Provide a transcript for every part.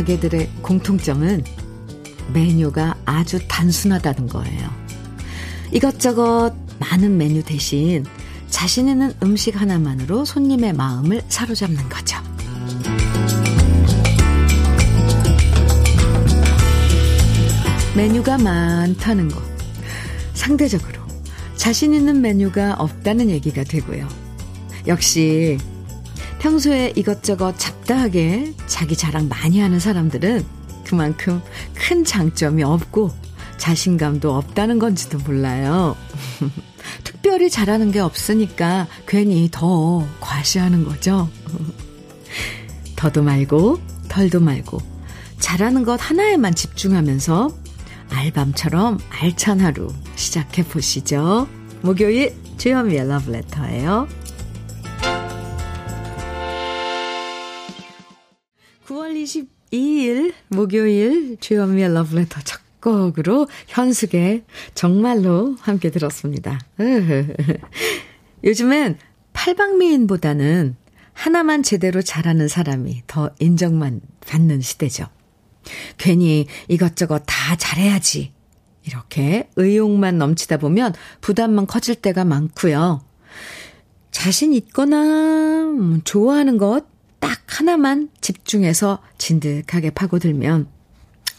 가게들의 공통점은 메뉴가 아주 단순하다는 거예요. 이것저것 많은 메뉴 대신 자신 있는 음식 하나만으로 손님의 마음을 사로잡는 거죠. 메뉴가 많다는 것. 상대적으로 자신 있는 메뉴가 없다는 얘기가 되고요. 역시 평소에 이것저것 잡다하게 자기 자랑 많이 하는 사람들은 그만큼 큰 장점이 없고 자신감도 없다는 건지도 몰라요. 특별히 잘하는 게 없으니까 괜히 더 과시하는 거죠. 더도 말고 덜도 말고 잘하는 것 하나에만 집중하면서 알밤처럼 알찬 하루 시작해 보시죠. 목요일 주현미의 러브레터예요. 9월 22일 목요일 주현미의 러브레터 첫 곡으로 현숙의 정말로 함께 들었습니다. 요즘엔 팔방미인보다는 하나만 제대로 잘하는 사람이 더 인정만 받는 시대죠. 괜히 이것저것 다 잘해야지. 이렇게 의욕만 넘치다 보면 부담만 커질 때가 많고요. 자신 있거나 음, 좋아하는 것 딱 하나만 집중해서 진득하게 파고들면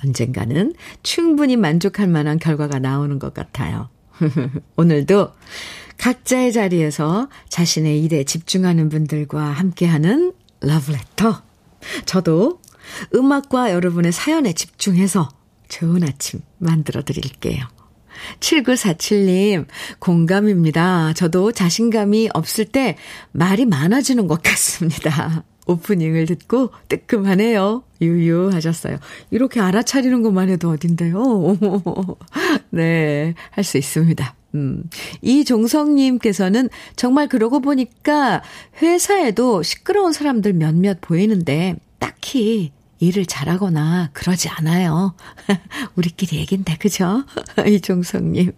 언젠가는 충분히 만족할 만한 결과가 나오는 것 같아요. 오늘도 각자의 자리에서 자신의 일에 집중하는 분들과 함께하는 러브레터. 저도 음악과 여러분의 사연에 집중해서 좋은 아침 만들어 드릴게요. 7947님, 공감입니다. 저도 자신감이 없을 때 말이 많아지는 것 같습니다. 오프닝을 듣고 뜨끔하네요. 유유 하셨어요. 이렇게 알아차리는 것만 해도 어딘데요? 네, 할 수 있습니다. 음. 이종성님께서는 정말 그러고 보니까 회사에도 시끄러운 사람들 몇몇 보이는데 딱히 일을 잘하거나 그러지 않아요. 우리끼리 얘긴데, 그죠? 이종성님.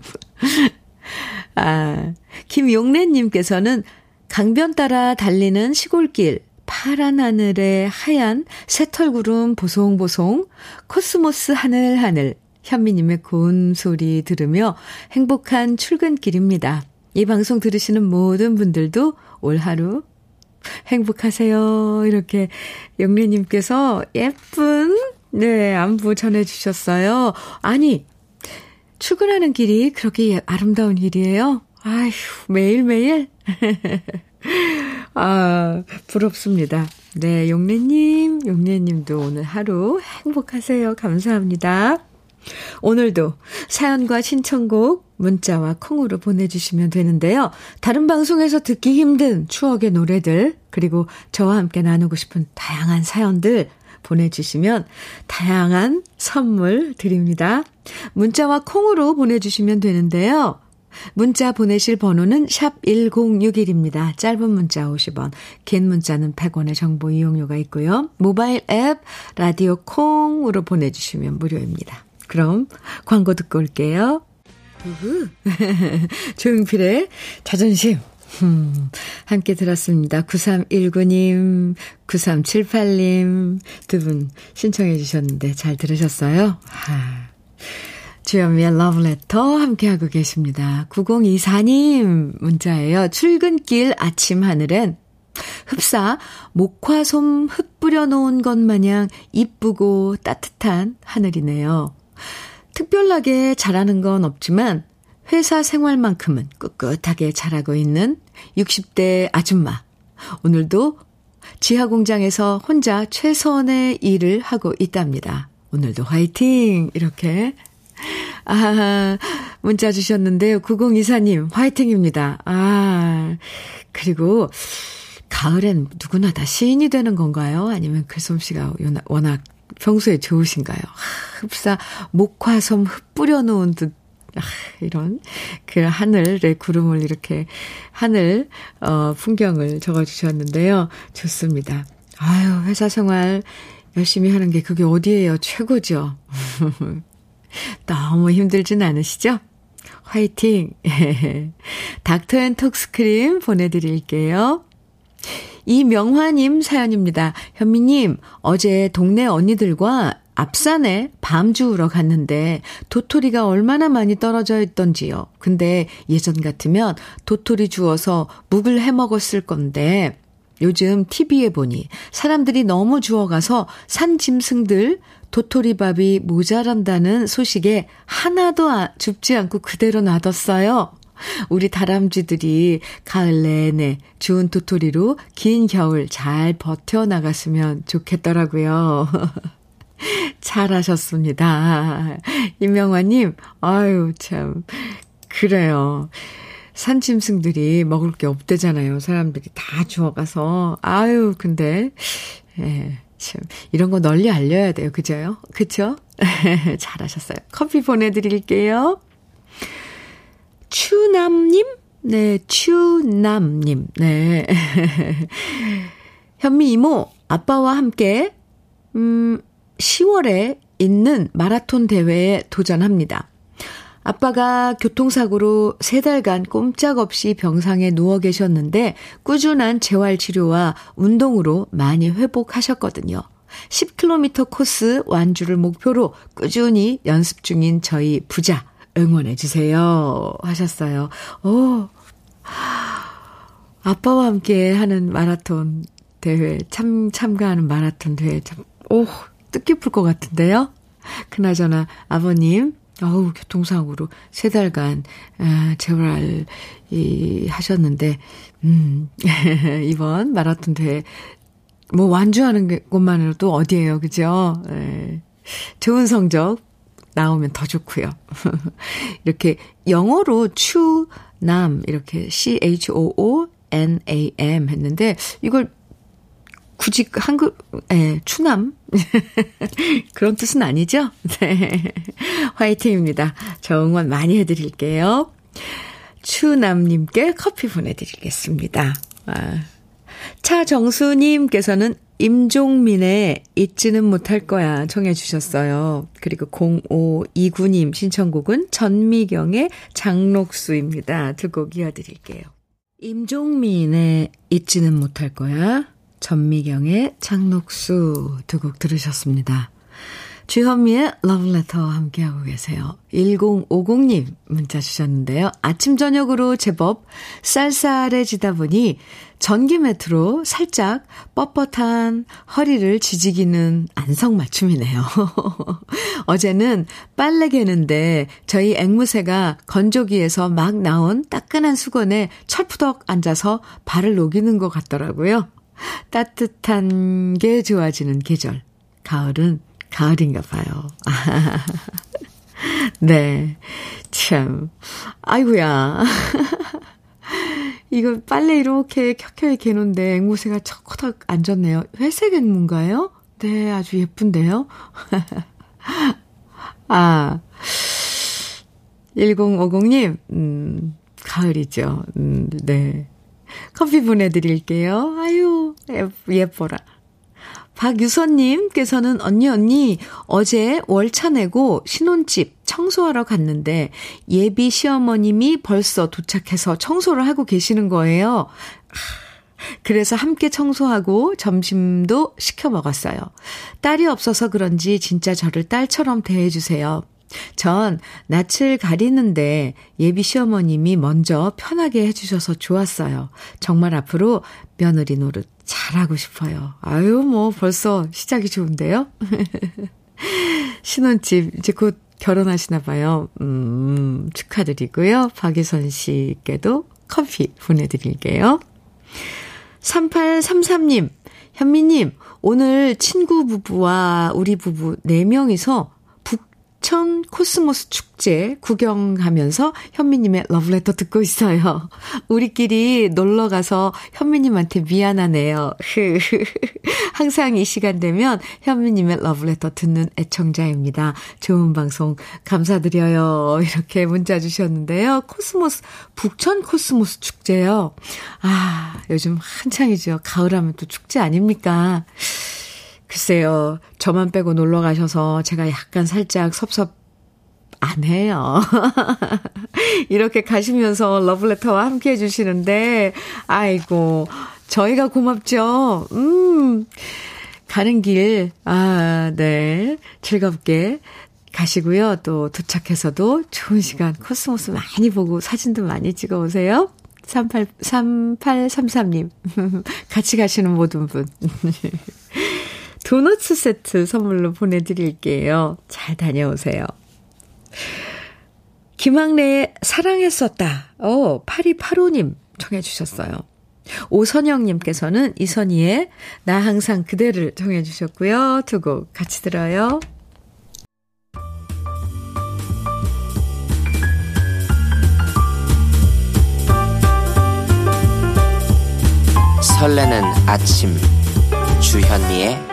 아, 김용래님께서는 강변 따라 달리는 시골길, 파란 하늘에 하얀 새털구름 보송보송, 코스모스 하늘하늘, 현미님의 고운 소리 들으며 행복한 출근길입니다. 이 방송 들으시는 모든 분들도 올 하루 행복하세요. 이렇게 영래님께서 예쁜, 네, 안부 전해주셨어요. 아니, 출근하는 길이 그렇게 아름다운 길이에요? 아휴, 매일매일? 아, 부럽습니다. 네, 용래님, 용래님도 오늘 하루 행복하세요. 감사합니다. 오늘도 사연과 신청곡 문자와 콩으로 보내주시면 되는데요. 다른 방송에서 듣기 힘든 추억의 노래들, 그리고 저와 함께 나누고 싶은 다양한 사연들 보내주시면 다양한 선물 드립니다. 문자와 콩으로 보내주시면 되는데요. 문자 보내실 번호는 샵 1061입니다. 짧은 문자 50원, 긴 문자는 100원의 정보 이용료가 있고요. 모바일 앱 라디오 콩으로 보내주시면 무료입니다. 그럼 광고 듣고 올게요. 조용필의 자존심. 음, 함께 들었습니다. 9319님, 9378님 두 분 신청해 주셨는데 잘 들으셨어요? 하. 주현미의 러브레터 함께하고 계십니다. 9024님 문자예요. 출근길 아침 하늘엔 흡사 목화솜 흙 뿌려놓은 것 마냥 이쁘고 따뜻한 하늘이네요. 특별하게 잘하는 건 없지만 회사 생활만큼은 꿋꿋하게 잘하고 있는 60대 아줌마. 오늘도 지하 공장에서 혼자 최선의 일을 하고 있답니다. 오늘도 화이팅! 이렇게. 아, 문자 주셨는데요. 9024님, 화이팅입니다. 아, 그리고, 가을엔 누구나 다 시인이 되는 건가요? 아니면 글솜씨가 워낙 평소에 좋으신가요? 흡사 목화섬 흙 뿌려놓은 듯 아, 이런 그 하늘의 구름을 이렇게 하늘 어 풍경을 적어 주셨는데요. 좋습니다. 아유, 회사 생활 열심히 하는 게 그게 어디예요? 최고죠. 너무 힘들진 않으시죠? 화이팅! 닥터 앤 톡스크림 보내드릴게요. 이명화님 사연입니다. 현미님, 어제 동네 언니들과 앞산에 밤 주우러 갔는데 도토리가 얼마나 많이 떨어져 있던지요. 근데 예전 같으면 도토리 주워서 묵을 해 먹었을 건데 요즘 TV에 보니 사람들이 너무 주워가서 산 짐승들 도토리밥이 모자란다는 소식에 하나도 아, 줍지 않고 그대로 놔뒀어요. 우리 다람쥐들이 가을 내내 주운 도토리로 긴 겨울 잘 버텨나갔으면 좋겠더라고요. 잘하셨습니다. 임명화님, 아유, 참, 그래요. 산짐승들이 먹을 게 없대잖아요. 사람들이 다 주워가서. 아유, 근데, 예, 참, 이런 거 널리 알려야 돼요. 그죠요? 그쵸? 잘하셨어요. 커피 보내드릴게요. 추남님? 네, 추남님. 네. 현미 이모, 아빠와 함께, 음, 10월에 있는 마라톤 대회에 도전합니다. 아빠가 교통사고로 세 달간 꼼짝없이 병상에 누워 계셨는데 꾸준한 재활치료와 운동으로 많이 회복하셨거든요. 10km 코스 완주를 목표로 꾸준히 연습 중인 저희 부자 응원해주세요. 하셨어요. 오, 아빠와 함께 하는 마라톤 대회, 참, 참가하는 마라톤 대회 참, 오, 뜻깊을 것 같은데요? 그나저나 아버님, 어우, 교통사고로 세 달간, 아, 재활, 이, 하셨는데, 음, 이번 마라톤 대회, 뭐, 완주하는 것만으로도 어디에요, 그죠? 예. 좋은 성적 나오면 더 좋고요. 이렇게 영어로 추, 남, 이렇게 C-H-O-O-N-A-M 했는데, 이걸 굳이 한글, 예, 추남. 그런 뜻은 아니죠? 네. 화이팅입니다. 저 응원 많이 해드릴게요. 추남님께 커피 보내드리겠습니다. 아. 차정수님께서는 임종민의 잊지는 못할 거야 청해 주셨어요. 그리고 0529님 신청곡은 전미경의 장록수입니다. 두 곡 이어드릴게요. 임종민의 잊지는 못할 거야 전미경의 장녹수 두 곡 들으셨습니다. 주현미의 러브레터와 함께하고 계세요. 1050님 문자 주셨는데요. 아침 저녁으로 제법 쌀쌀해지다 보니 전기 매트로 살짝 뻣뻣한 허리를 지지기는 안성맞춤이네요. 어제는 빨래 개는데 저희 앵무새가 건조기에서 막 나온 따끈한 수건에 철푸덕 앉아서 발을 녹이는 것 같더라고요. 따뜻한 게 좋아지는 계절. 가을은 가을인가 봐요. 네. 참. 아이고야. 이거 빨래 이렇게 켜켜이 개놓은데 앵무새가 척커덕 앉았네요. 회색 앵무인가요? 네, 아주 예쁜데요? 아. 1050님, 음, 가을이죠. 음, 네. 커피 보내드릴게요. 아유, 예뻐라. 박유선님께서는 언니, 언니, 어제 월차 내고 신혼집 청소하러 갔는데 예비 시어머님이 벌써 도착해서 청소를 하고 계시는 거예요. 그래서 함께 청소하고 점심도 시켜 먹었어요. 딸이 없어서 그런지 진짜 저를 딸처럼 대해주세요. 전 낯을 가리는데 예비 시어머님이 먼저 편하게 해주셔서 좋았어요. 정말 앞으로 며느리 노릇 잘하고 싶어요. 아유, 뭐 벌써 시작이 좋은데요? 신혼집 이제 곧 결혼하시나 봐요. 음, 축하드리고요. 박예선 씨께도 커피 보내드릴게요. 3833님, 현미님, 오늘 친구 부부와 우리 부부 4명이서 인천 코스모스 축제 구경하면서 현미님의 러브레터 듣고 있어요. 우리끼리 놀러 가서 현미님한테 미안하네요. 항상 이 시간 되면 현미님의 러브레터 듣는 애청자입니다. 좋은 방송 감사드려요. 이렇게 문자 주셨는데요. 코스모스, 북천 코스모스 축제요. 아, 요즘 한창이죠. 가을하면 또 축제 아닙니까? 글쎄요, 저만 빼고 놀러 가셔서 제가 약간 살짝 섭섭 안 해요. 이렇게 가시면서 러브레터와 함께 해주시는데, 아이고, 저희가 고맙죠. 음. 가는 길, 아, 네. 즐겁게 가시고요. 또 도착해서도 좋은 시간 코스모스 많이 보고 사진도 많이 찍어 오세요. 38, 3833님. 같이 가시는 모든 분. 도너츠 세트 선물로 보내드릴게요. 잘 다녀오세요. 김학래의 사랑했었다. 어, 8285님 청해 주셨어요. 오선영님께서는 이선희의 나 항상 그대를 청해 주셨고요. 두 곡 같이 들어요. 설레는 아침 주현미의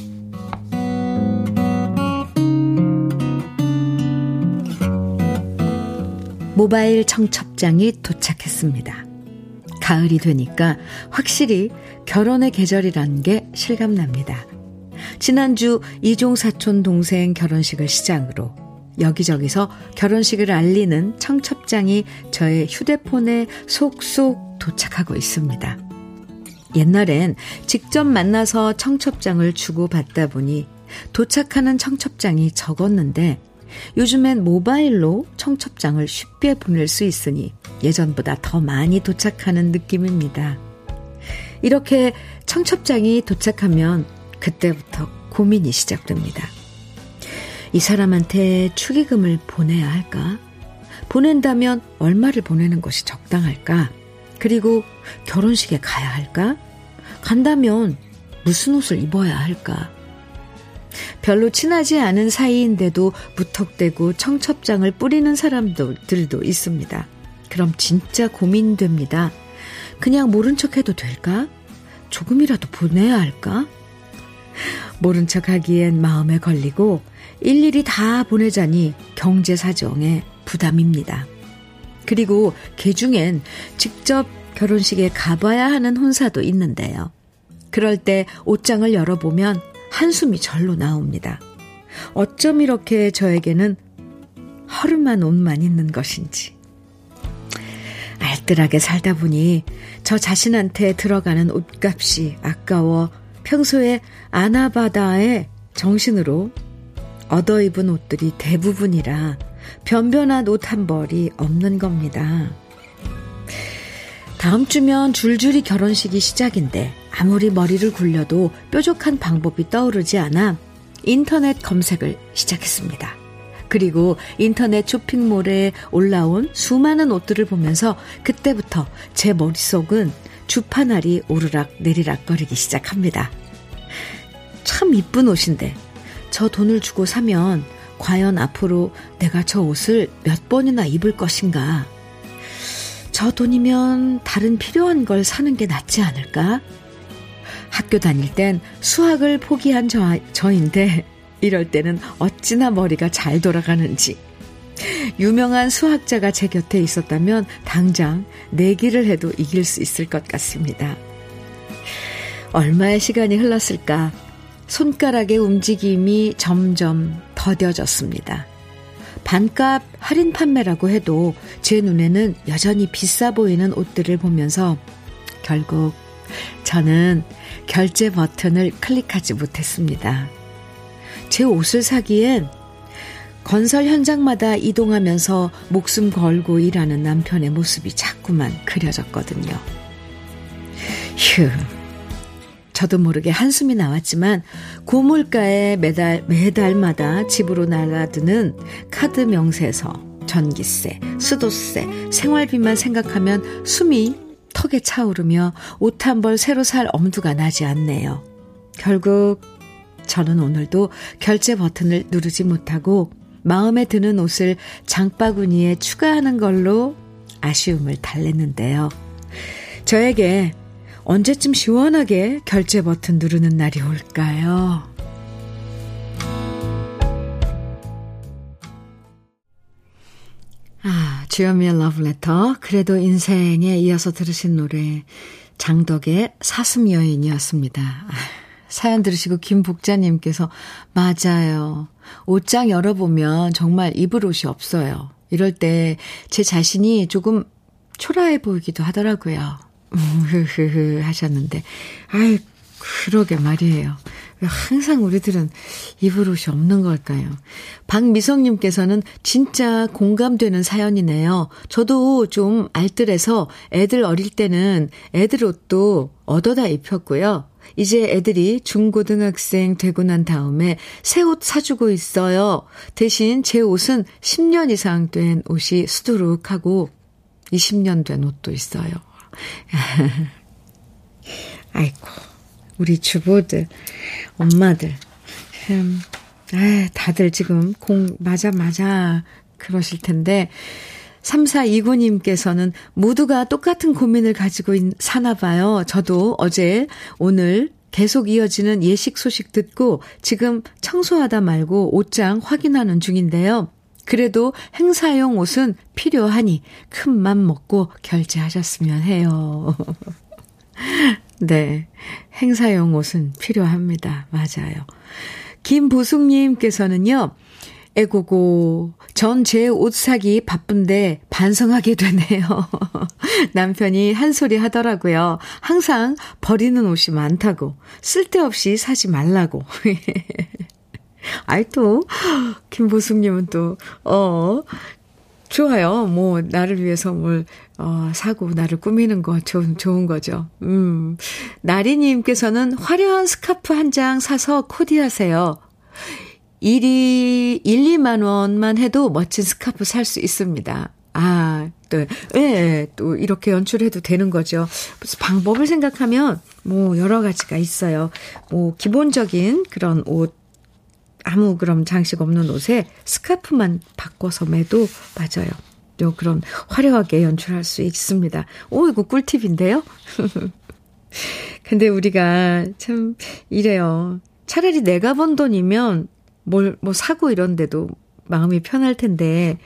모바일 청첩장이 도착했습니다. 가을이 되니까 확실히 결혼의 계절이란 게 실감납니다. 지난주 이종 사촌 동생 결혼식을 시작으로 여기저기서 결혼식을 알리는 청첩장이 저의 휴대폰에 속속 도착하고 있습니다. 옛날엔 직접 만나서 청첩장을 주고 받다 보니 도착하는 청첩장이 적었는데 요즘엔 모바일로 청첩장을 쉽게 보낼 수 있으니 예전보다 더 많이 도착하는 느낌입니다. 이렇게 청첩장이 도착하면 그때부터 고민이 시작됩니다. 이 사람한테 축의금을 보내야 할까? 보낸다면 얼마를 보내는 것이 적당할까? 그리고 결혼식에 가야 할까? 간다면 무슨 옷을 입어야 할까? 별로 친하지 않은 사이인데도 무턱대고 청첩장을 뿌리는 사람들도 있습니다. 그럼 진짜 고민됩니다. 그냥 모른 척 해도 될까? 조금이라도 보내야 할까? 모른 척 하기엔 마음에 걸리고 일일이 다 보내자니 경제 사정에 부담입니다. 그리고 개 중엔 직접 결혼식에 가봐야 하는 혼사도 있는데요. 그럴 때 옷장을 열어보면 한숨이 절로 나옵니다. 어쩜 이렇게 저에게는 허름한 옷만 있는 것인지. 알뜰하게 살다 보니 저 자신한테 들어가는 옷값이 아까워 평소에 아나바다의 정신으로 얻어 입은 옷들이 대부분이라 변변한 옷 한 벌이 없는 겁니다. 다음 주면 줄줄이 결혼식이 시작인데 아무리 머리를 굴려도 뾰족한 방법이 떠오르지 않아 인터넷 검색을 시작했습니다. 그리고 인터넷 쇼핑몰에 올라온 수많은 옷들을 보면서 그때부터 제 머릿속은 주파날이 오르락 내리락 거리기 시작합니다. 참 이쁜 옷인데 저 돈을 주고 사면 과연 앞으로 내가 저 옷을 몇 번이나 입을 것인가? 저 돈이면 다른 필요한 걸 사는 게 낫지 않을까? 학교 다닐 땐 수학을 포기한 저, 저인데 이럴 때는 어찌나 머리가 잘 돌아가는지. 유명한 수학자가 제 곁에 있었다면 당장 내기를 해도 이길 수 있을 것 같습니다. 얼마의 시간이 흘렀을까 손가락의 움직임이 점점 더뎌졌습니다. 반값 할인 판매라고 해도 제 눈에는 여전히 비싸 보이는 옷들을 보면서 결국 저는 결제 버튼을 클릭하지 못했습니다. 제 옷을 사기엔 건설 현장마다 이동하면서 목숨 걸고 일하는 남편의 모습이 자꾸만 그려졌거든요. 휴. 저도 모르게 한숨이 나왔지만 고물가에 매달 매달마다 집으로 날아드는 카드 명세서, 전기세, 수도세, 생활비만 생각하면 숨이 턱에 차오르며 옷 한 벌 새로 살 엄두가 나지 않네요. 결국 저는 오늘도 결제 버튼을 누르지 못하고 마음에 드는 옷을 장바구니에 추가하는 걸로 아쉬움을 달랬는데요. 저에게 언제쯤 시원하게 결제 버튼 누르는 날이 올까요? 아, 주현미의 러브레터. 그래도 인생에 이어서 들으신 노래. 장덕의 사슴 여인이었습니다. 아, 사연 들으시고 김복자님께서 맞아요. 옷장 열어보면 정말 입을 옷이 없어요. 이럴 때 제 자신이 조금 초라해 보이기도 하더라고요. 흐흐흐 하셨는데, 아이, 그러게 말이에요. 왜 항상 우리들은 입을 옷이 없는 걸까요? 박미성님께서는 진짜 공감되는 사연이네요. 저도 좀 알뜰해서 애들 어릴 때는 애들 옷도 얻어다 입혔고요. 이제 애들이 중고등학생 되고 난 다음에 새 옷 사주고 있어요. 대신 제 옷은 10년 이상 된 옷이 수두룩하고 20년 된 옷도 있어요. 아이고, 우리 주부들, 엄마들. 음, 아, 다들 지금 공, 맞아, 맞아. 그러실 텐데, 3429님께서는 모두가 똑같은 고민을 가지고 사나 봐요. 저도 어제, 오늘 계속 이어지는 예식 소식 듣고 지금 청소하다 말고 옷장 확인하는 중인데요. 그래도 행사용 옷은 필요하니 큰 맘 먹고 결제하셨으면 해요. 네. 행사용 옷은 필요합니다. 맞아요. 김보숙님께서는요, 에고고, 전 제 옷 사기 바쁜데 반성하게 되네요. 남편이 한 소리 하더라고요. 항상 버리는 옷이 많다고, 쓸데없이 사지 말라고. 아이, 또, 김보숙님은 또, 어, 좋아요. 뭐, 나를 위해서 뭘, 어, 사고, 나를 꾸미는 거 좋은, 좋은 거죠. 음. 나리님께서는 화려한 스카프 한 장 사서 코디하세요. 1이, 1, 2만 원만 해도 멋진 스카프 살 수 있습니다. 아, 또, 예, 네, 또 이렇게 연출해도 되는 거죠. 방법을 생각하면 뭐 여러 가지가 있어요. 뭐 기본적인 그런 옷, 아무 그런 장식 없는 옷에 스카프만 바꿔서 매도 맞아요. 요 그런 화려하게 연출할 수 있습니다. 오, 이거 꿀팁인데요? 근데 우리가 참 이래요. 차라리 내가 번 돈이면 뭘, 뭐 사고 이런데도 마음이 편할 텐데,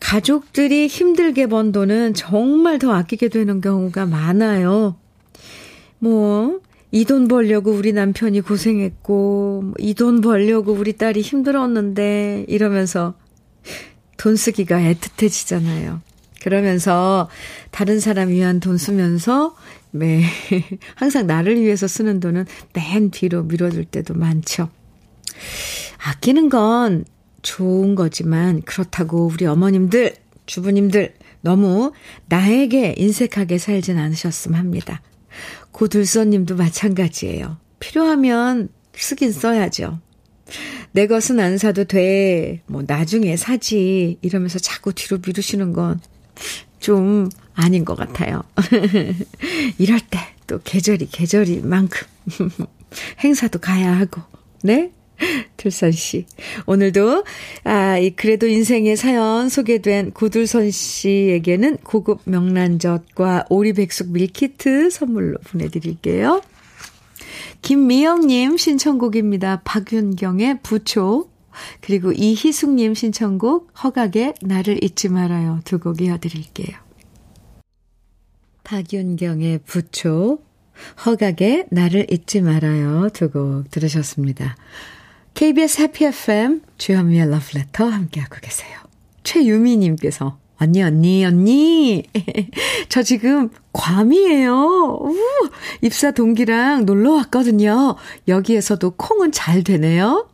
가족들이 힘들게 번 돈은 정말 더 아끼게 되는 경우가 많아요. 뭐, 이 돈 벌려고 우리 남편이 고생했고, 이 돈 벌려고 우리 딸이 힘들었는데, 이러면서 돈 쓰기가 애틋해지잖아요. 그러면서 다른 사람 위한 돈 쓰면서 매 항상 나를 위해서 쓰는 돈은 맨 뒤로 미뤄둘 때도 많죠. 아끼는 건 좋은 거지만 그렇다고 우리 어머님들, 주부님들 너무 나에게 인색하게 살진 않으셨으면 합니다. 고들선님도 마찬가지예요. 필요하면 쓰긴 써야죠. 내 것은 안 사도 돼. 뭐, 나중에 사지. 이러면서 자꾸 뒤로 미루시는 건 좀 아닌 것 같아요. 이럴 때 또 계절이 계절이만큼 행사도 가야 하고, 네? 들선 씨. 오늘도, 아, 이 그래도 인생의 사연 소개된 고들선 씨에게는 고급 명란젓과 오리백숙 밀키트 선물로 보내드릴게요. 김미영님 신청곡입니다. 박윤경의 부초. 그리고 이희숙님 신청곡 허각의 나를 잊지 말아요. 두 곡 이어드릴게요. 박윤경의 부초, 허각의 나를 잊지 말아요. 두 곡 들으셨습니다. KBS 해피 FM 주현미의 러브레터 함께하고 계세요. 최유미님께서 언니 언니 언니 저 지금 괌이에요. 우, 입사 동기랑 놀러 왔거든요. 여기에서도 콩은 잘 되네요.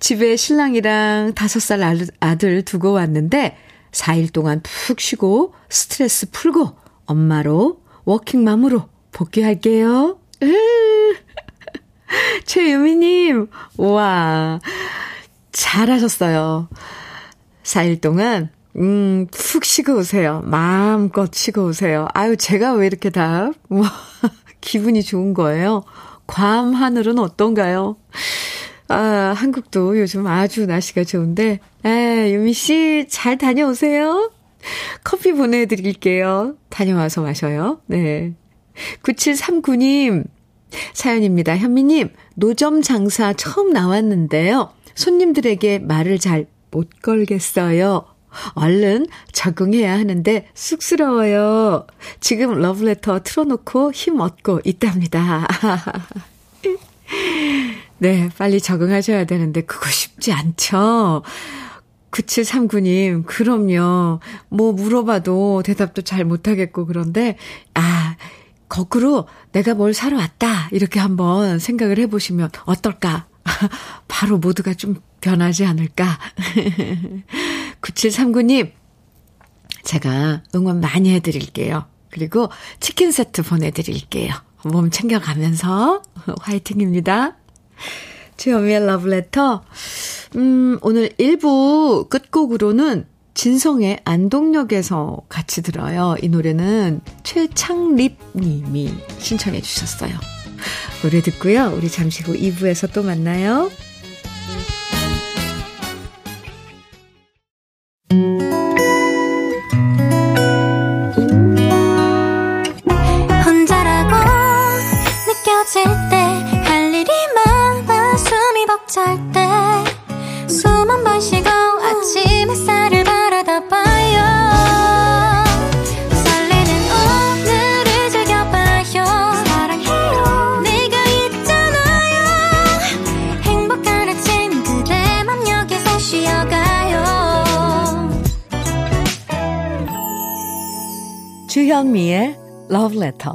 집에 신랑이랑 다섯 살 아들 두고 왔는데 4일 동안 푹 쉬고 스트레스 풀고 엄마로 워킹맘으로 복귀할게요. 최유미님, 우와, 잘하셨어요. 4일 동안, 음, 푹 쉬고 오세요. 마음껏 쉬고 오세요. 아유, 제가 왜 이렇게 다, 뭐, 기분이 좋은 거예요. 괌 하늘은 어떤가요? 아, 한국도 요즘 아주 날씨가 좋은데, 에, 유미 씨, 잘 다녀오세요. 커피 보내드릴게요. 다녀와서 마셔요. 네. 9739님, 사연입니다. 현미님, 노점 장사 처음 나왔는데요. 손님들에게 말을 잘 못 걸겠어요. 얼른 적응해야 하는데 쑥스러워요. 지금 러브레터 틀어놓고 힘 얻고 있답니다. 네, 빨리 적응하셔야 되는데 그거 쉽지 않죠. 9739님, 그럼요. 뭐 물어봐도 대답도 잘 못하겠고 그런데, 아, 거꾸로 내가 뭘 사러 왔다. 이렇게 한번 생각을 해보시면 어떨까? 바로 모두가 좀 변하지 않을까? 9739님, 제가 응원 많이 해드릴게요. 그리고 치킨 세트 보내드릴게요. 몸 챙겨가면서 화이팅입니다. 주현미의 러브레터. 음, 오늘 1부 끝곡으로는 진성의 안동역에서 같이 들어요. 이 노래는 최창립 님이 신청해 주셨어요. 노래 듣고요. 우리 잠시 후 2부에서 또 만나요. 주현미의 Love Letter.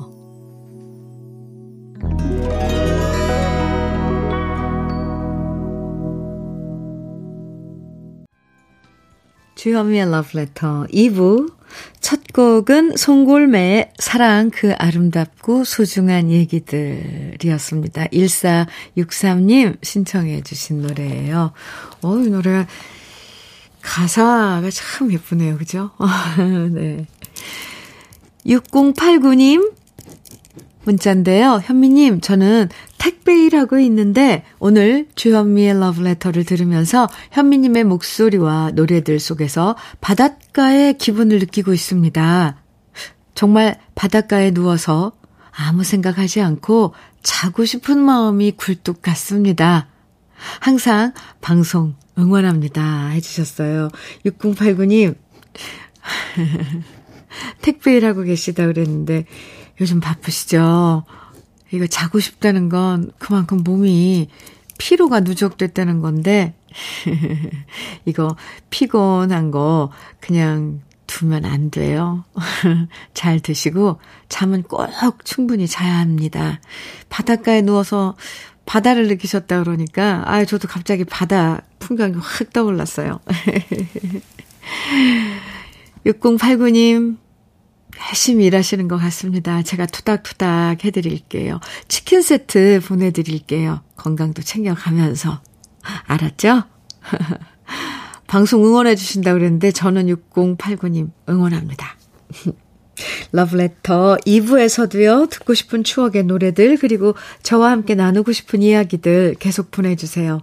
주현미의 Love Letter 2부 첫 곡은 송골매의 사랑 그 아름답고 소중한 얘기들이었습니다. 1463님 신청해 주신 노래예요. 어, 이 노래 가사가 참 예쁘네요. 그죠? 네. 6089님 문자인데요. 현미님, 저는 택배 일하고 있는데 오늘 주현미의 러브레터를 들으면서 현미님의 목소리와 노래들 속에서 바닷가의 기분을 느끼고 있습니다. 정말 바닷가에 누워서 아무 생각하지 않고 자고 싶은 마음이 굴뚝 같습니다. 항상 방송 응원합니다. 해주셨어요. 6089님. 택배 일하고 계시다 그랬는데 요즘 바쁘시죠? 이거 자고 싶다는 건 그만큼 몸이 피로가 누적됐다는 건데 이거 피곤한 거 그냥 두면 안 돼요. 잘 드시고 잠은 꼭 충분히 자야 합니다. 바닷가에 누워서 바다를 느끼셨다 그러니까 아 저도 갑자기 바다 풍경이 확 떠올랐어요. 6089님 열심히 일하시는 것 같습니다. 제가 투닥투닥 해드릴게요. 치킨 세트 보내드릴게요. 건강도 챙겨가면서. 알았죠? 방송 응원해 주신다고 그랬는데 저는 6089님 응원합니다. 러브레터 2부에서도요, 듣고 싶은 추억의 노래들, 그리고 저와 함께 나누고 싶은 이야기들 계속 보내주세요.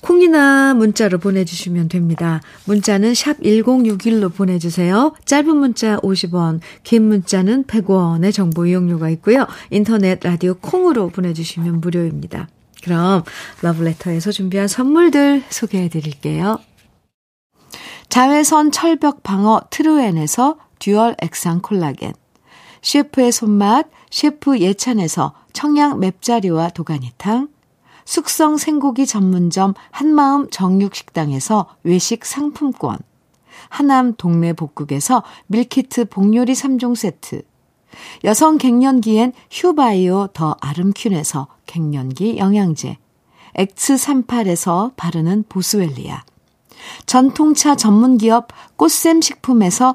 콩이나 문자로 보내주시면 됩니다. 문자는 샵 1061로 보내주세요. 짧은 문자 50원, 긴 문자는 100원의 정보 이용료가 있고요. 인터넷 라디오 콩으로 보내주시면 무료입니다. 그럼 러브레터에서 준비한 선물들 소개해 드릴게요. 자외선 철벽 방어 트루엔에서 dual 액상 콜라겐. 셰프의 손맛 셰프 예찬에서 청양 맵자리와 도가니탕. 숙성 생고기 전문점 한마음 정육식당에서 외식 상품권. 하남 동네 복국에서 밀키트 복요리 3종 세트. 여성 갱년기엔 휴바이오 더 아름퀸에서 갱년기 영양제. X38에서 바르는 보스웰리아. 전통차 전문기업 꽃샘 식품에서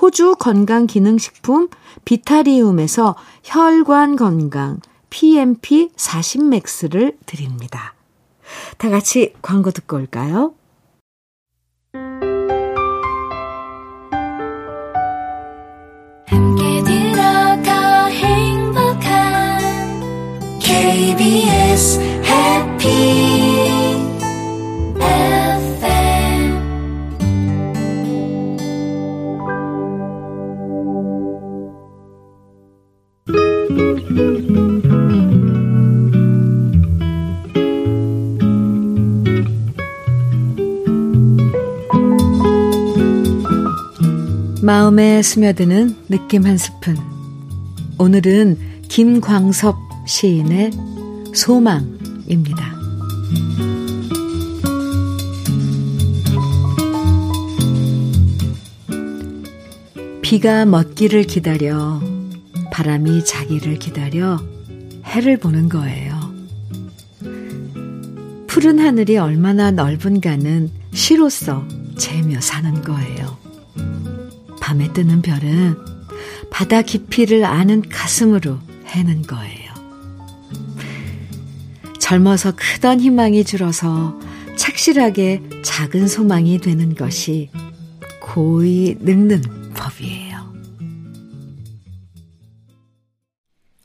호주 건강기능식품 비타리움에서 혈관 건강 PMP 40맥스를 드립니다. 다 같이 광고 듣고 올까요? KBS 해 마음에 스며드는 느낌 한 스푼. 오늘은 김광섭 시인의 소망입니다. 비가 멎기를 기다려 바람이 자기를 기다려 해를 보는 거예요. 푸른 하늘이 얼마나 넓은가는 시로써 재며 사는 거예요. 밤에 뜨는 별은 바다 깊이를 아는 가슴으로 해는 거예요. 젊어서 크던 희망이 줄어서 착실하게 작은 소망이 되는 것이 고이 늙는 법이에요.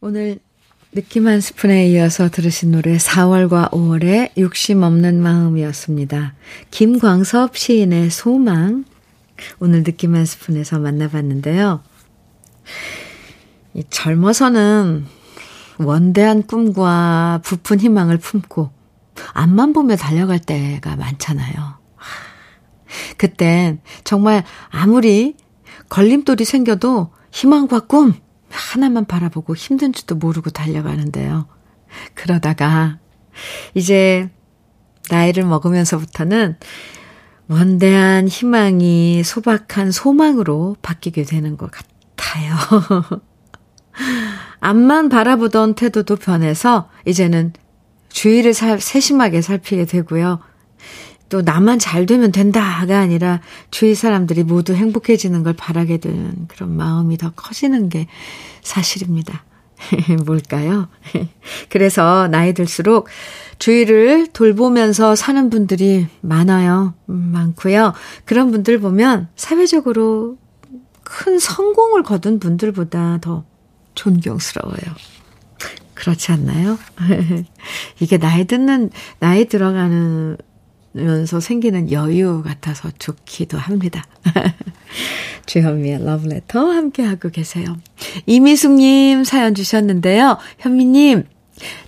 오늘 느낌 한 스푼에 이어서 들으신 노래 4월과 5월의 욕심 없는 마음이었습니다. 김광섭 시인의 소망 오늘 느낌 한 스푼에서 만나봤는데요. 젊어서는 원대한 꿈과 부푼 희망을 품고 앞만 보며 달려갈 때가 많잖아요. 그땐 정말 아무리 걸림돌이 생겨도 희망과 꿈 하나만 바라보고 힘든 줄도 모르고 달려가는데요. 그러다가 이제 나이를 먹으면서부터는 원대한 희망이 소박한 소망으로 바뀌게 되는 것 같아요. 앞만 바라보던 태도도 변해서 이제는 주위를 살, 세심하게 살피게 되고요. 또 나만 잘 되면 된다가 아니라 주위 사람들이 모두 행복해지는 걸 바라게 되는 그런 마음이 더 커지는 게 사실입니다. 뭘까요? 그래서 나이 들수록 주위를 돌보면서 사는 분들이 많아요. 음, 많고요. 그런 분들 보면 사회적으로 큰 성공을 거둔 분들보다 더 존경스러워요. 그렇지 않나요? 이게 나이 듣는, 나이 들어가는 면서 생기는 여유 같아서 좋기도 합니다. 주현미의 러브레터 함께하고 계세요. 이미숙님 사연 주셨는데요. 현미님,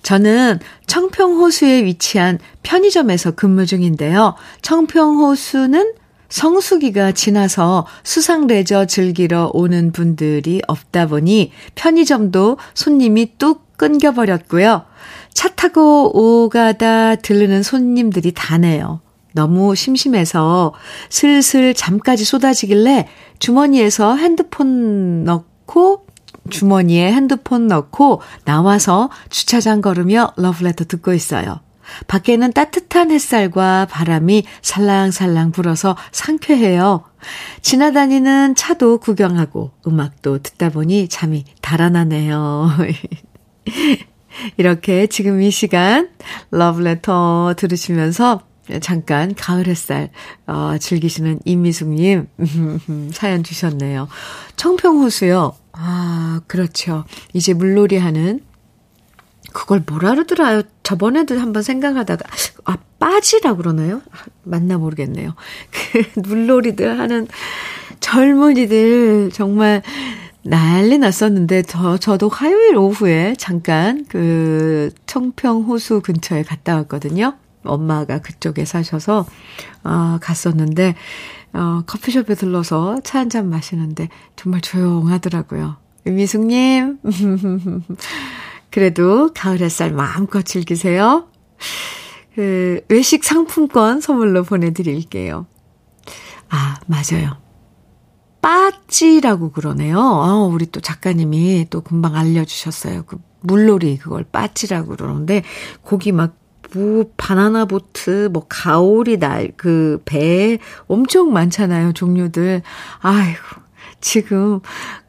저는 청평호수에 위치한 편의점에서 근무 중인데요. 청평호수는 성수기가 지나서 수상 레저 즐기러 오는 분들이 없다 보니 편의점도 손님이 뚝 끊겨버렸고요. 차 타고 오가다 들르는 손님들이 다네요. 너무 심심해서 슬슬 잠까지 쏟아지길래 주머니에서 핸드폰 넣고 주머니에 핸드폰 넣고 나와서 주차장 걸으며 러브레터 듣고 있어요. 밖에는 따뜻한 햇살과 바람이 살랑살랑 불어서 상쾌해요. 지나다니는 차도 구경하고 음악도 듣다 보니 잠이 달아나네요. 이렇게 지금 이 시간 러브레터 들으시면서 잠깐 가을 햇살 어, 즐기시는 임미숙님 사연 주셨네요. 청평호수요. 아 그렇죠. 이제 물놀이 하는 그걸 뭐라 그러더라요. 저번에도 한번 생각하다가 아 빠지라 그러나요? 아, 맞나 모르겠네요. 그 물놀이들 하는 젊은이들 정말 난리 났었는데, 저, 저도 화요일 오후에 잠깐 그 청평 호수 근처에 갔다 왔거든요. 엄마가 그쪽에 사셔서, 어, 갔었는데, 어, 커피숍에 들러서 차 한 잔 마시는데 정말 조용하더라고요. 미숙님, 그래도 가을 햇살 마음껏 즐기세요. 그, 외식 상품권 선물로 보내드릴게요. 아, 맞아요. 빠찌라고 그러네요. 어, 우리 또 작가님이 또 금방 알려주셨어요. 그 물놀이 그걸 빠찌라고 그러는데 고기 막 뭐, 바나나 보트, 뭐, 가오리 날, 그, 배 엄청 많잖아요, 종류들. 아이고, 지금,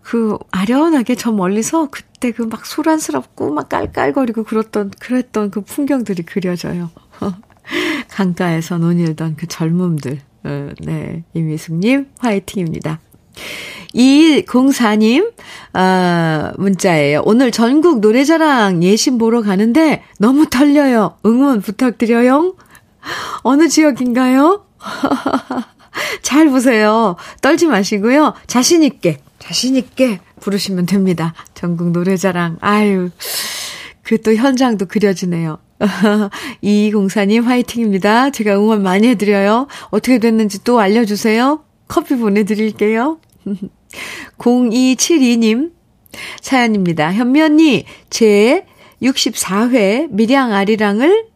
그, 아련하게 저 멀리서 그때 그 막 소란스럽고 막 깔깔거리고 그랬던, 그랬던 그 풍경들이 그려져요. 강가에서 논일던 그 젊음들. 어, 네. 이미숙님, 화이팅입니다. 2104님, 아, 문자예요. 오늘 전국 노래자랑 예심 보러 가는데 너무 떨려요. 응원 부탁드려요. 어느 지역인가요? 잘 보세요. 떨지 마시고요. 자신있게, 자신있게 부르시면 됩니다. 전국 노래자랑. 아유, 그 또 현장도 그려지네요. 2204님 화이팅입니다. 제가 응원 많이 해드려요. 어떻게 됐는지 또 알려주세요. 커피 보내드릴게요. 0272님 사연입니다. 언니, 제 64회 밀양 아리랑을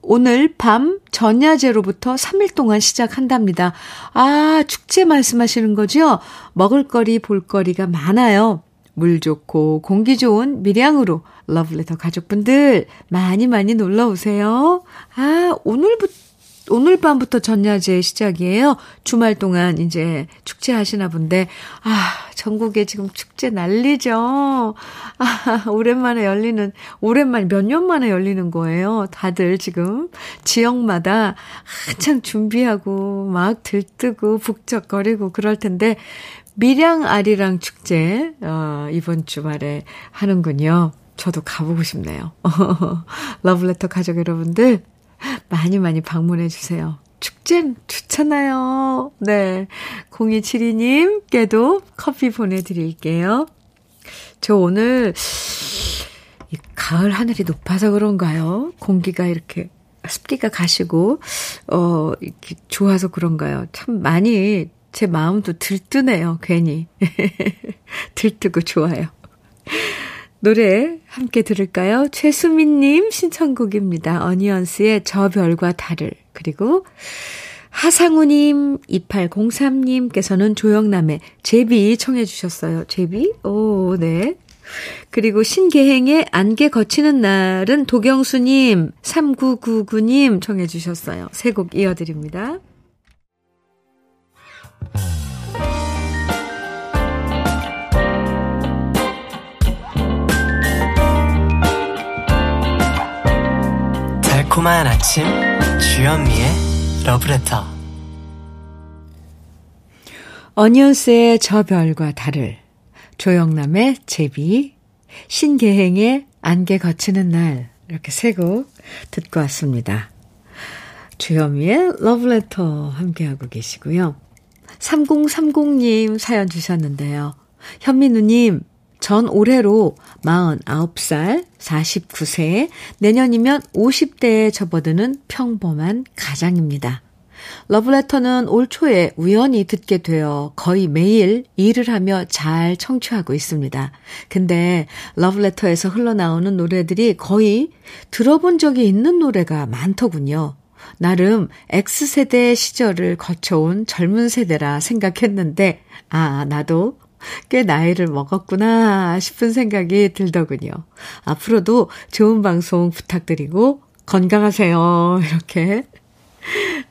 오늘 밤 전야제로부터 3일 동안 시작한답니다. 아, 축제 말씀하시는 거죠? 먹을거리, 볼거리가 많아요. 물 좋고 공기 좋은 밀양으로 러블레터 가족분들 많이 많이 놀러 오세요. 아, 오늘부터 오늘 밤부터 전야제 시작이에요. 주말 동안 이제 축제 하시나 본데, 아, 전국에 지금 축제 난리죠. 아, 오랜만에 열리는, 오랜만에 몇년 만에 열리는 거예요. 다들 지금 지역마다 한창 준비하고 막 들뜨고 북적거리고 그럴 텐데, 밀양 아리랑 축제, 어, 이번 주말에 하는군요. 저도 가보고 싶네요. 러블레터 가족 여러분들, 많이 많이 방문해 주세요. 축제는 좋잖아요. 네. 0272님께도 커피 보내드릴게요. 저 오늘, 이 가을 하늘이 높아서 그런가요? 공기가 이렇게 습기가 가시고, 어, 이렇게 좋아서 그런가요? 참 많이 제 마음도 들뜨네요, 괜히. 들뜨고 좋아요. 노래 함께 들을까요? 최수민님 신청곡입니다. 어니언스의 저 별과 달을. 그리고 하상우님, 2803님께서는 조영남의 제비 청해 주셨어요. 제비? 오, 네. 그리고 신계행의 안개 거치는 날은 도경수님, 3999님 청해 주셨어요. 세 곡 이어드립니다. 달콤한 아침 주현미의 러브레터 어니언스의 저 별과 달을 조영남의 제비 신계행의 안개 거치는 날 이렇게 세 곡 듣고 왔습니다. 주현미의 러브레터 함께하고 계시고요. 3030님 사연 주셨는데요. 현민우님 전 올해로 49살, 49세, 내년이면 50대에 접어드는 평범한 가장입니다. 러브레터는 올 초에 우연히 듣게 되어 거의 매일 일을 하며 잘 청취하고 있습니다. 근데 러브레터에서 흘러나오는 노래들이 거의 들어본 적이 있는 노래가 많더군요. 나름 X세대 시절을 거쳐온 젊은 세대라 생각했는데, 아, 나도 꽤 나이를 먹었구나 싶은 생각이 들더군요. 앞으로도 좋은 방송 부탁드리고 건강하세요. 이렇게.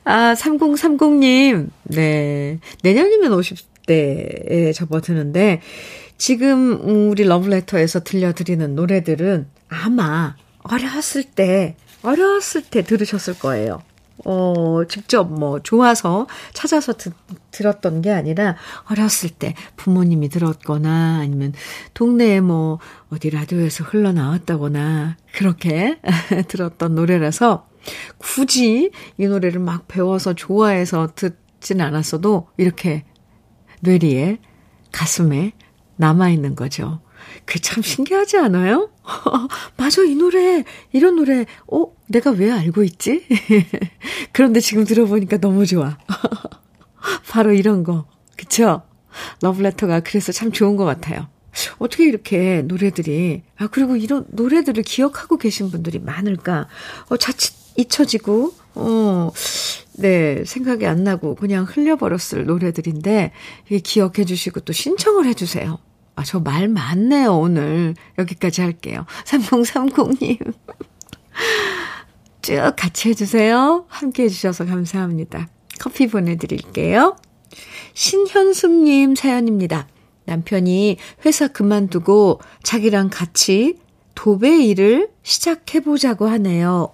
아, 3030님. 네. 내년이면 50대에 접어드는데, 지금 우리 러브레터에서 들려드리는 노래들은 아마 어렸을 때, 어렸을 때 들으셨을 거예요. 어, 직접 뭐 좋아서 찾아서 듣, 들었던 게 아니라 어렸을 때 부모님이 들었거나 아니면 동네에 뭐 어디 라디오에서 흘러나왔다거나 그렇게 들었던 노래라서 굳이 이 노래를 막 배워서 좋아해서 듣진 않았어도 이렇게 뇌리에 가슴에 남아있는 거죠. 그게 참 신기하지 않아요? 맞아, 이 노래, 이런 노래, 어, 내가 왜 알고 있지? 그런데 지금 들어보니까 너무 좋아. 바로 이런 거. 그쵸? 러브레터가 그래서 참 좋은 것 같아요. 어떻게 이렇게 노래들이, 아, 그리고 이런 노래들을 기억하고 계신 분들이 많을까? 어, 자칫 잊혀지고, 어, 네, 생각이 안 나고 그냥 흘려버렸을 노래들인데, 이게 기억해 주시고 또 신청을 해 주세요. 아, 저 말 많네요, 오늘. 여기까지 할게요. 3030님. 쭉 같이 해주세요. 함께 해주셔서 감사합니다. 커피 보내드릴게요. 신현숙님 사연입니다. 남편이 회사 그만두고 자기랑 같이 도배 일을 시작해보자고 하네요.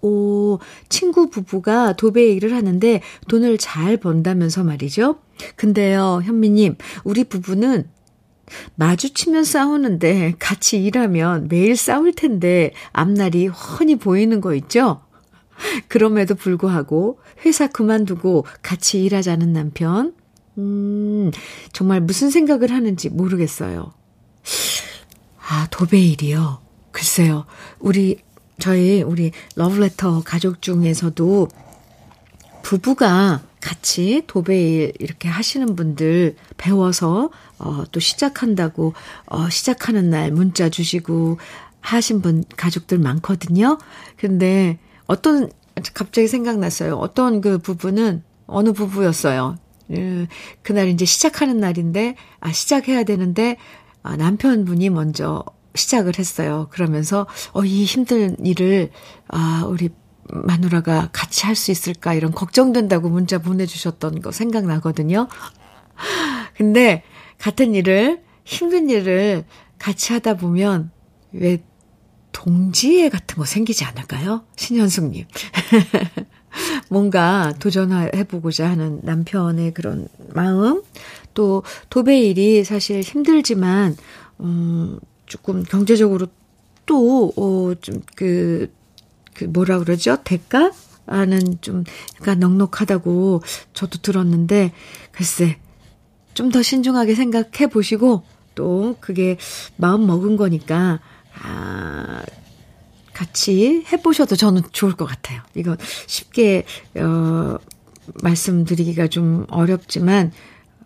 오, 친구 부부가 도배 일을 하는데 돈을 잘 번다면서 말이죠. 근데요, 현미님, 우리 부부는 마주치면 싸우는데 같이 일하면 매일 싸울 텐데 앞날이 훤히 보이는 거 있죠? 그럼에도 불구하고 회사 그만두고 같이 일하자는 남편. 음, 정말 무슨 생각을 하는지 모르겠어요. 아, 도배일이요. 글쎄요. 우리, 저희, 우리 러브레터 가족 중에서도 부부가 같이 도배일 이렇게 하시는 분들 배워서 어, 또 시작한다고 어, 시작하는 날 문자 주시고 하신 분 가족들 많거든요. 근데 어떤 갑자기 생각났어요. 어떤 그 부부는 어느 부부였어요. 예, 그날 이제 시작하는 날인데 아 시작해야 되는데 아, 남편분이 먼저 시작을 했어요. 그러면서 어 이 힘든 일을 아 우리 마누라가 같이 할 수 있을까 이런 걱정된다고 문자 보내주셨던 거 생각나거든요. 근데 같은 일을 힘든 일을 같이 하다 보면 왜 동지애 같은 거 생기지 않을까요? 신현숙님. 뭔가 도전해보고자 하는 남편의 그런 마음, 또 도배 일이 사실 힘들지만, 음, 조금 경제적으로 또, 어, 좀 그, 그 뭐라 그러죠? 대가는 좀 약간 넉넉하다고 저도 들었는데, 글쎄, 좀 더 신중하게 생각해 보시고, 또 그게 마음 먹은 거니까, 아, 같이 해보셔도 저는 좋을 것 같아요. 이거 쉽게, 어, 말씀드리기가 좀 어렵지만,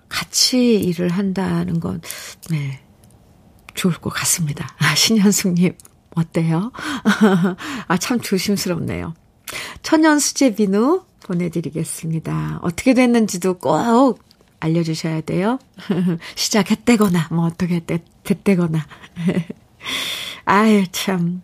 같이 일을 한다는 건, 네, 좋을 것 같습니다. 아, 신현숙님, 어때요? 아, 참 조심스럽네요. 천연 수제 비누 보내드리겠습니다. 어떻게 됐는지도 꼭 알려주셔야 돼요. 시작했대거나, 뭐 어떻게 됐, 됐대거나. 아유, 참.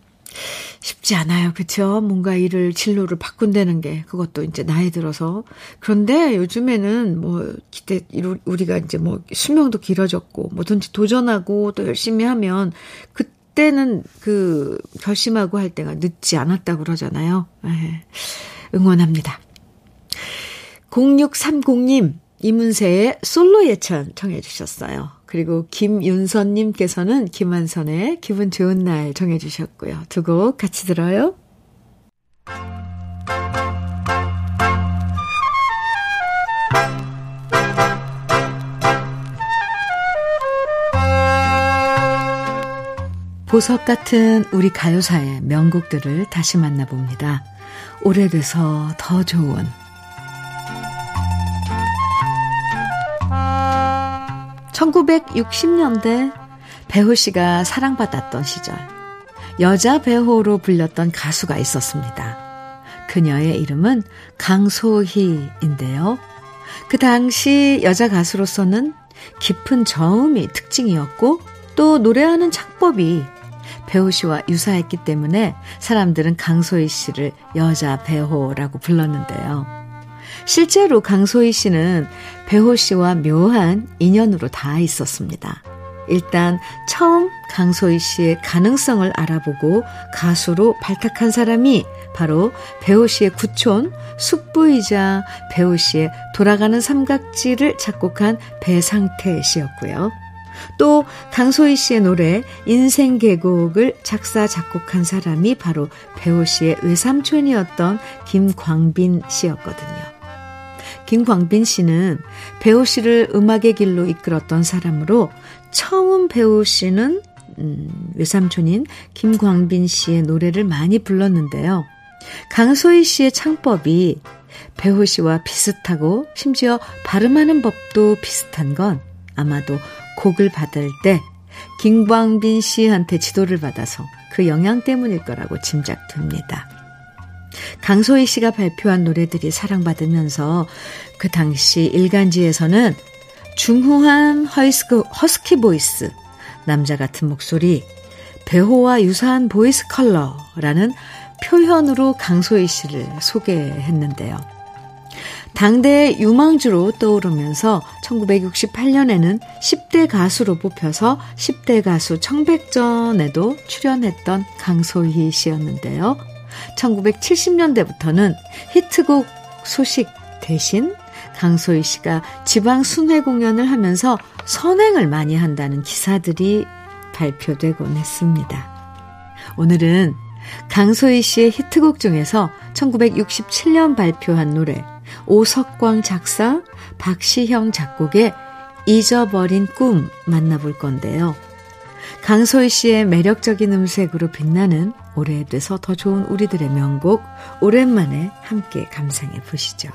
쉽지 않아요. 그쵸? 뭔가 일을, 진로를 바꾼다는 게, 그것도 이제 나이 들어서. 그런데 요즘에는 뭐, 기대, 우리가 이제 뭐, 수명도 길어졌고, 뭐든지 도전하고 또 열심히 하면, 그때는 그, 결심하고 할 때가 늦지 않았다고 그러잖아요. 네. 응원합니다. 0630님, 이문세의 솔로 예찬 청해 주셨어요. 그리고 김윤선님께서는 김한선의 기분 좋은 날 정해 주셨고요. 두 곡 같이 들어요. 보석 같은 우리 가요사의 명곡들을 다시 만나봅니다. 오래돼서 더 좋은 1960년대 배우 씨가 사랑받았던 시절 여자 배우로 불렸던 가수가 있었습니다. 그녀의 이름은 강소희인데요. 그 당시 여자 가수로서는 깊은 저음이 특징이었고 또 노래하는 창법이 배우 씨와 유사했기 때문에 사람들은 강소희 씨를 여자 배우라고 불렀는데요. 실제로 강소희 씨는 배호 씨와 묘한 인연으로 다 있었습니다. 일단 처음 강소희 씨의 가능성을 알아보고 가수로 발탁한 사람이 바로 배우 씨의 구촌 숙부이자 배우 씨의 돌아가는 삼각지를 작곡한 배상태 씨였고요. 또 강소희 씨의 노래 인생 계곡을 작사 작곡한 사람이 바로 배우 씨의 외삼촌이었던 김광빈 씨였거든요. 김광빈 씨는 배우 씨를 음악의 길로 이끌었던 사람으로 처음 배우 씨는 음, 외삼촌인 김광빈 씨의 노래를 많이 불렀는데요. 강소희 씨의 창법이 배호 씨와 비슷하고 심지어 발음하는 법도 비슷한 건 아마도 곡을 받을 때 김광빈 씨한테 지도를 받아서 그 영향 때문일 거라고 짐작됩니다. 강소희 씨가 발표한 노래들이 사랑받으면서 그 당시 일간지에서는 중후한 허스크, 허스키 voice, 남자 같은 목소리, 배호와 유사한 voice color라는 표현으로 강소희 씨를 소개했는데요. 당대의 유망주로 떠오르면서 1968년에는 10대 가수로 뽑혀서 10대 가수 청백전에도 출연했던 강소희 씨였는데요. 1970년대부터는 히트곡 소식 대신 강소희 씨가 지방 순회 공연을 하면서 선행을 많이 한다는 기사들이 발표되곤 했습니다. 오늘은 강소희 씨의 히트곡 중에서 1967년 발표한 노래 오석광 작사, 박시형 작곡의 잊어버린 꿈 만나볼 건데요. 강소희 씨의 매력적인 음색으로 빛나는 오래돼서 더 좋은 우리들의 명곡 오랜만에 함께 감상해 보시죠.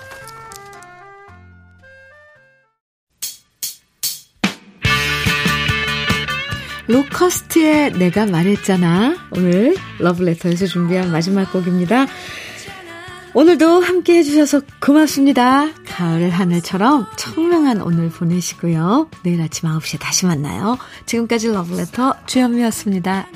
로커스트의 내가 말했잖아. 오늘 러브레터에서 준비한 마지막 곡입니다. 오늘도 함께 해주셔서 고맙습니다. 가을 하늘처럼 청명한 오늘 보내시고요. 내일 아침 9시에 다시 만나요. 지금까지 러브레터 주현미였습니다.